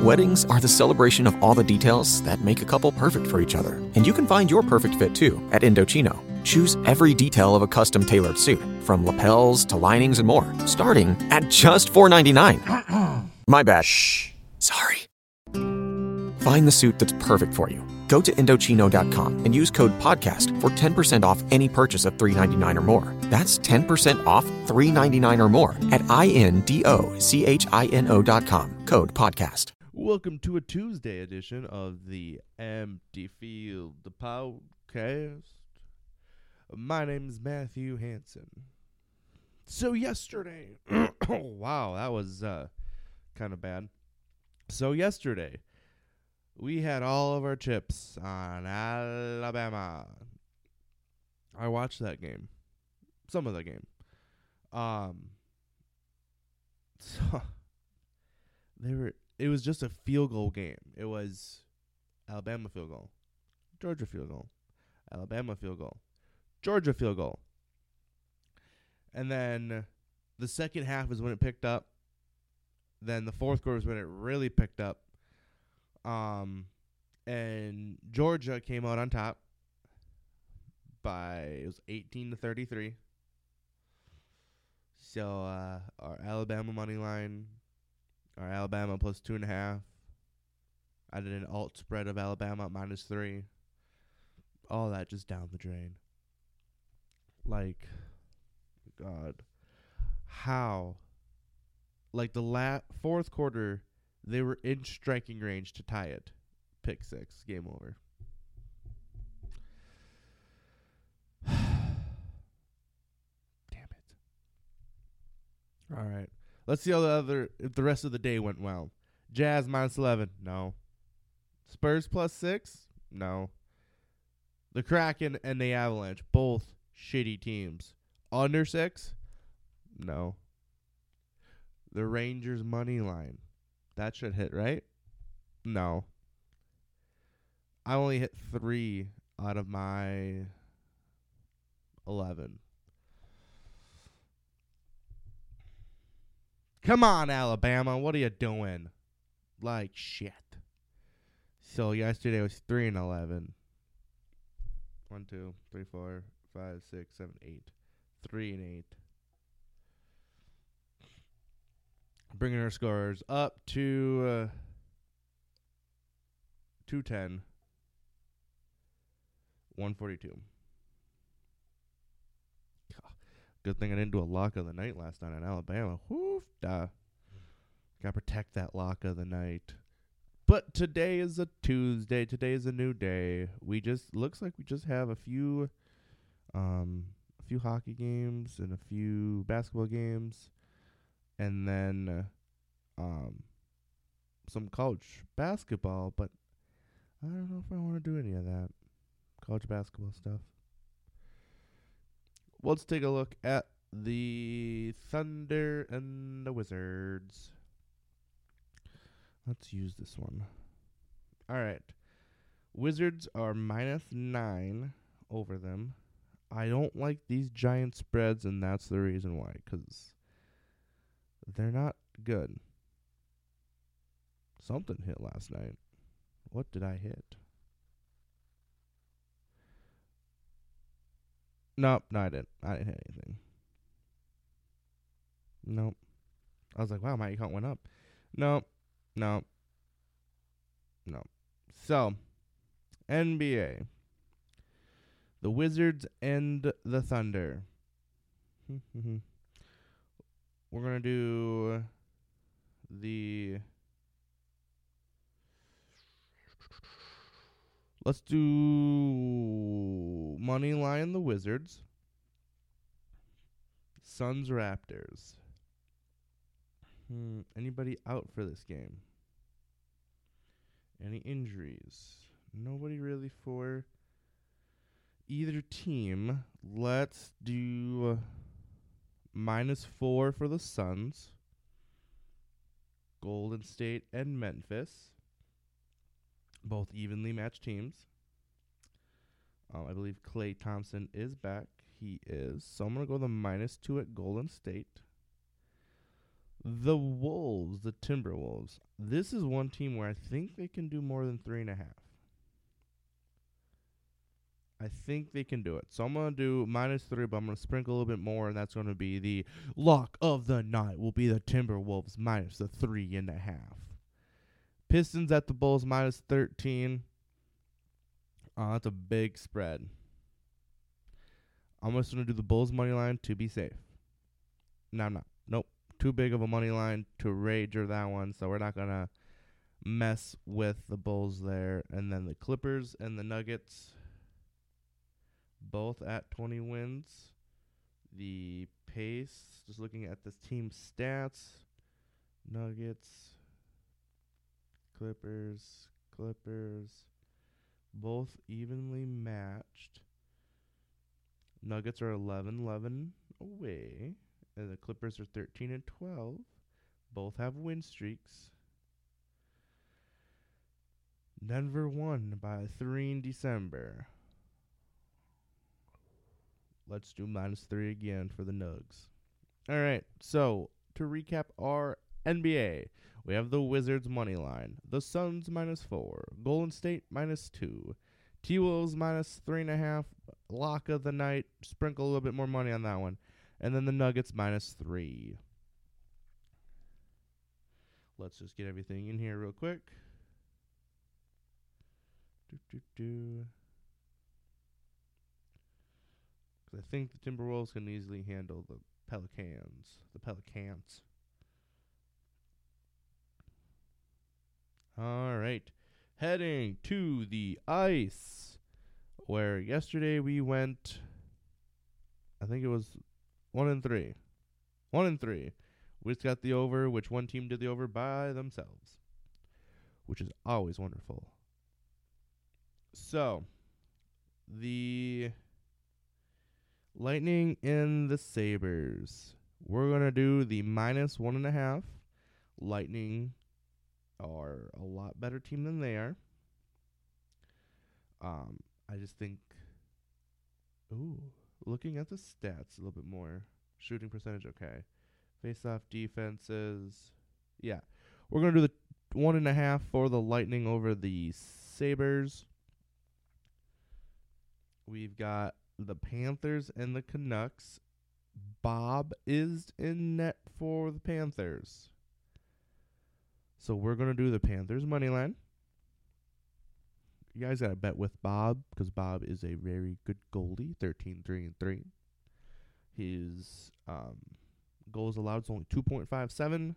Weddings are the celebration of all the details that make a couple perfect for each other. And you can find your perfect fit too at Indochino. Choose every detail of a custom tailored suit, from lapels to linings and more, starting at just $4.99. My bad. Shh. Sorry. Find the suit that's perfect for you. Go to Indochino.com and use code PODCAST for 10% off any purchase of $3.99 or more. That's 10% off $3.99 or more at I-N-D-O-C-H-I-N-O.com. Code PODCAST. Welcome to a Tuesday edition of the Empty Field, the podcast. My name is Matthew Hanson. So yesterday, oh wow, that was uh, kind of bad. So yesterday, we had all of our chips on Alabama. I watched that game, some of the game. Um, so they were it was just a field goal game. It was Alabama field goal, Georgia field goal, Alabama field goal, Georgia field goal. And then the second half is when it picked up. Then the fourth quarter is when it really picked up. Um and Georgia came out on top by it was 18 to 33. So uh, our Alabama money line or Alabama plus two and a half. I did an alt spread of Alabama minus three. All that just down the drain. Like, God, how? Like the la- fourth quarter, they were in striking range to tie it. Pick six, game over. Damn it. All right. Let's see how the other if the rest of the day went well. Jazz minus eleven, no. Spurs plus six, no. The Kraken and the Avalanche, both shitty teams. Under six, no. The Rangers money line, that should hit right. No. I only hit three out of my eleven. Come on, Alabama. What are you doing? Like shit. So yesterday was three and eleven. One, two, three, four, five, six, seven, eight. Three and eight. Bringing our scores up to uh, two ten. One forty two. Good thing I didn't do a lock of the night last night in Alabama. Whoof, duh. Gotta protect that lock of the night. But today is a Tuesday. Today is a new day. We just looks like we just have a few, um, a few hockey games and a few basketball games, and then, uh, um, some college basketball. But I don't know if I want to do any of that college basketball stuff let's take a look at the Thunder and the Wizards. Let's use this one. All right. Wizards are minus nine over them. I don't like these giant spreads, and that's the reason why. Because they're not good. Something hit last night. What did I hit? Nope, no, I didn't. I didn't hit anything. Nope. I was like, wow, my account went up. Nope. Nope. Nope. So, NBA. The Wizards and the Thunder. We're going to do the. Let's do money line the Wizards. Suns Raptors. Hmm, anybody out for this game? Any injuries? Nobody really for either team. Let's do minus four for the Suns, Golden State, and Memphis. Both evenly matched teams. Um, I believe Klay Thompson is back. He is. So I'm going to go the minus two at Golden State. The Wolves, the Timberwolves. This is one team where I think they can do more than three and a half. I think they can do it. So I'm going to do minus three, but I'm going to sprinkle a little bit more, and that's going to be the lock of the night will be the Timberwolves minus the three and a half. Pistons at the Bulls minus 13. Uh, that's a big spread. I'm just going to do the Bulls money line to be safe. No, I'm not. Nope. Too big of a money line to rager that one, so we're not going to mess with the Bulls there. And then the Clippers and the Nuggets both at 20 wins. The pace, just looking at this team stats, Nuggets, Clippers, Clippers, both evenly matched. Nuggets are 11 11 away, and the Clippers are 13 and 12. Both have win streaks. Denver won by 3 in December. Let's do minus 3 again for the Nugs. All right, so to recap our NBA, we have the Wizards money line, the Suns minus 4, Golden State minus 2, T Wolves minus 3.5, lock of the night, sprinkle a little bit more money on that one, and then the Nuggets minus 3. Let's just get everything in here real quick. Do, do, do. Because I think the Timberwolves can easily handle the Pelicans. The Pelicans. All right. Heading to the ice, where yesterday we went, I think it was one and three. One and three. We just got the over, which one team did the over by themselves, which is always wonderful. So, the Lightning in the Sabres. We're going to do the minus one and a half. Lightning are a lot better team than they are. Um, I just think, ooh, looking at the stats a little bit more. Shooting percentage, okay. Face off defenses, yeah. We're going to do the one and a half for the Lightning over the Sabres. We've got the Panthers and the Canucks. Bob is in net for the Panthers. So we're to do the Panthers money line. You guys got to bet with Bob because Bob is a very good goalie, 13 3 and 3. His um, goals allowed is only 2.57.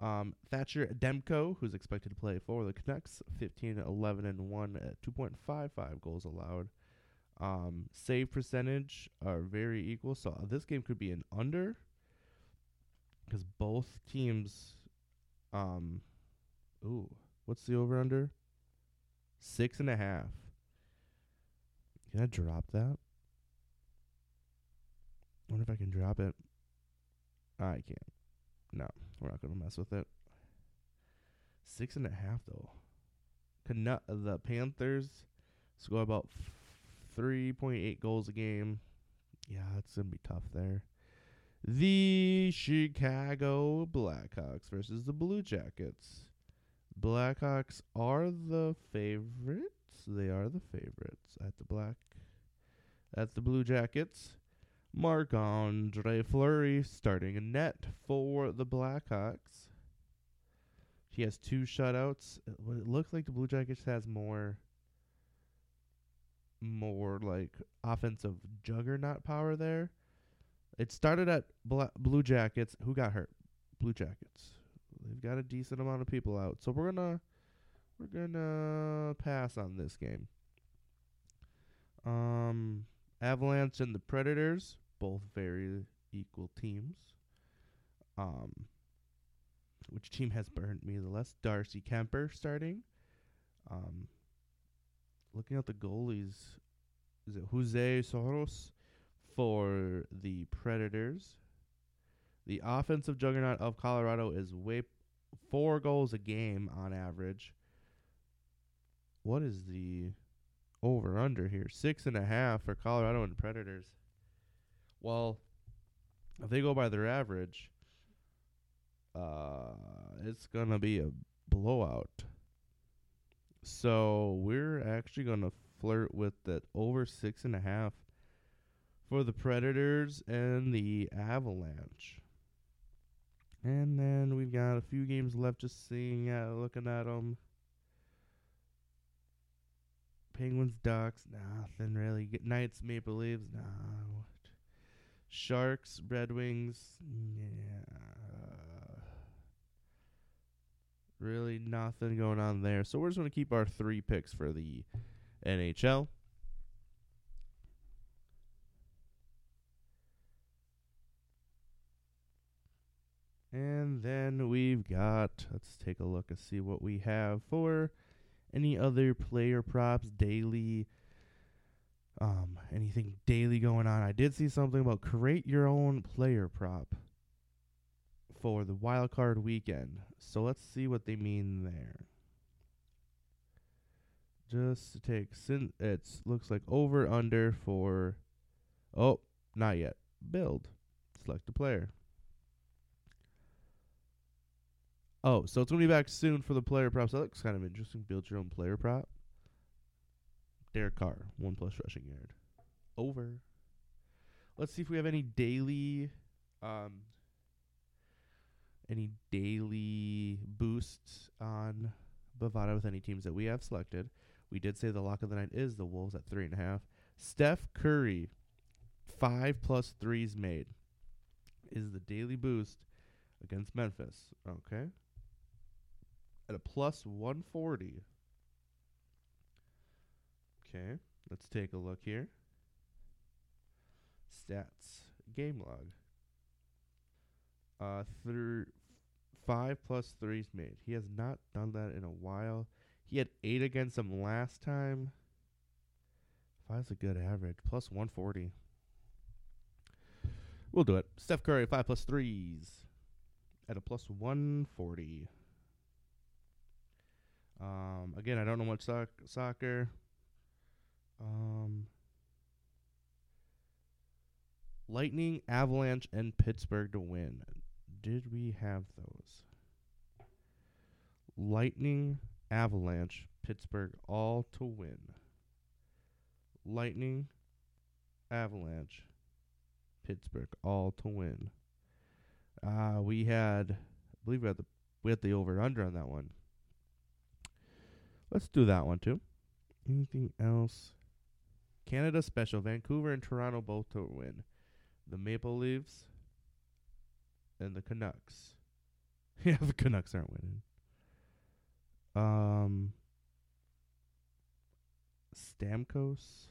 Um, Thatcher Demko, who's expected to play for the Canucks, 15 11 and 1 at 2.55 goals allowed. Um, save percentage are very equal, so this game could be an under because both teams. Um, ooh, what's the over under? Six and a half. Can I drop that? I wonder if I can drop it. I can't. No, we're not gonna mess with it. Six and a half though. Canu- uh, the Panthers score about 3.8 goals a game. Yeah, it's to be tough there. The Chicago Blackhawks versus the Blue Jackets. Blackhawks are the favorites. They are the favorites at the Black at the Blue Jackets. Marc Andre Fleury starting a net for the Blackhawks. He has two shutouts. Uh, what it looks like the Blue Jackets has more more like offensive juggernaut power there. It started at Bla- Blue Jackets. Who got hurt? Blue Jackets. They've got a decent amount of people out, so we're gonna we're gonna pass on this game. Um, Avalanche and the Predators, both very equal teams. Um, which team has burned me the less? Darcy Kuemper starting. Um, looking at the goalies, is it Jose Saros for the Predators? The offensive juggernaut of Colorado is way four goals a game on average. What is the over under here? Six and a half for Colorado and Predators. Well, if they go by their average, uh, it's gonna be a blowout. So we're actually gonna flirt with that over six and a half for the Predators and the Avalanche. And then we've got a few games left, just seeing, uh, looking at them. Penguins, Ducks, nothing really. Knights, Maple Leafs, no. Sharks, Red Wings, yeah. Really nothing going on there. So we're just going to keep our three picks for the NHL. And then we've got, let's take a look and see what we have for any other player props, daily, um, anything daily going on. I did see something about create your own player prop for the wild card weekend. So let's see what they mean there. Just to take, sin- it looks like over under for, oh, not yet. Build, select a player. Oh, so it's gonna be back soon for the player props. That looks kind of interesting. Build your own player prop. Derek Carr, one plus rushing yard. Over. Let's see if we have any daily, um, any daily boosts on Bovada with any teams that we have selected. We did say the lock of the night is the Wolves at three and a half. Steph Curry, five plus threes made, is the daily boost against Memphis. Okay at a plus 140. Okay, let's take a look here. Stats, game log. Uh, thir- five plus threes made. He has not done that in a while. He had eight against him last time. Five's a good average. Plus 140. We'll do it. Steph Curry, five plus threes at a plus 140. Um, again, I don't know much soc- soccer. Um, Lightning, Avalanche, and Pittsburgh to win. Did we have those? Lightning, Avalanche, Pittsburgh all to win. Lightning, Avalanche, Pittsburgh all to win. Uh, we had, I believe we had the we had the over under on that one. Let's do that one too. Anything else? Canada special. Vancouver and Toronto both to win. The Maple Leafs and the Canucks. yeah, the Canucks aren't winning. Um, Stamkos,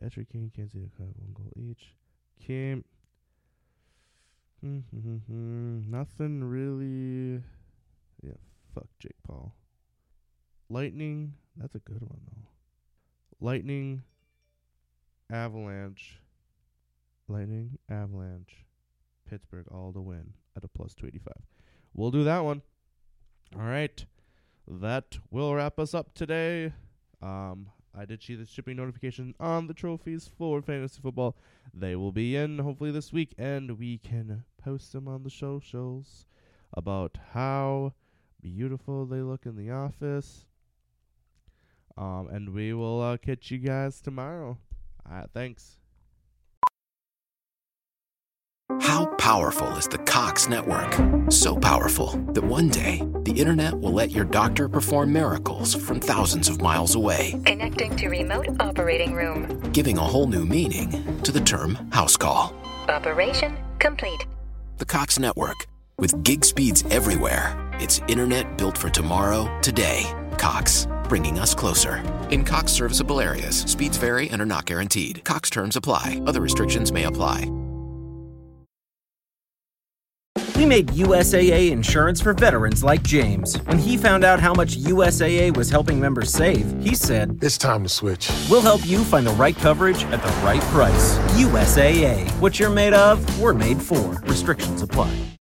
Patrick Kane, Kansas City, one goal each. Kim. Mm-hmm, nothing really. Yeah, fuck Jake Paul. Lightning, that's a good one though. Lightning, Avalanche, Lightning, Avalanche, Pittsburgh all to win at a plus 285. We'll do that one. All right. That will wrap us up today. Um, I did see the shipping notification on the trophies for fantasy football. They will be in hopefully this week, and we can post them on the socials about how beautiful they look in the office. Um, and we will uh, catch you guys tomorrow. All right, thanks. How powerful is the Cox network? So powerful that one day the internet will let your doctor perform miracles from thousands of miles away, Connecting to remote operating room. giving a whole new meaning to the term house call. Operation complete. The Cox network, with gig speeds everywhere, it's internet built for tomorrow, today. Cox, bringing us closer. In Cox serviceable areas, speeds vary and are not guaranteed. Cox terms apply, other restrictions may apply. We made USAA insurance for veterans like James. When he found out how much USAA was helping members save, he said, It's time to switch. We'll help you find the right coverage at the right price. USAA. What you're made of, we're made for. Restrictions apply.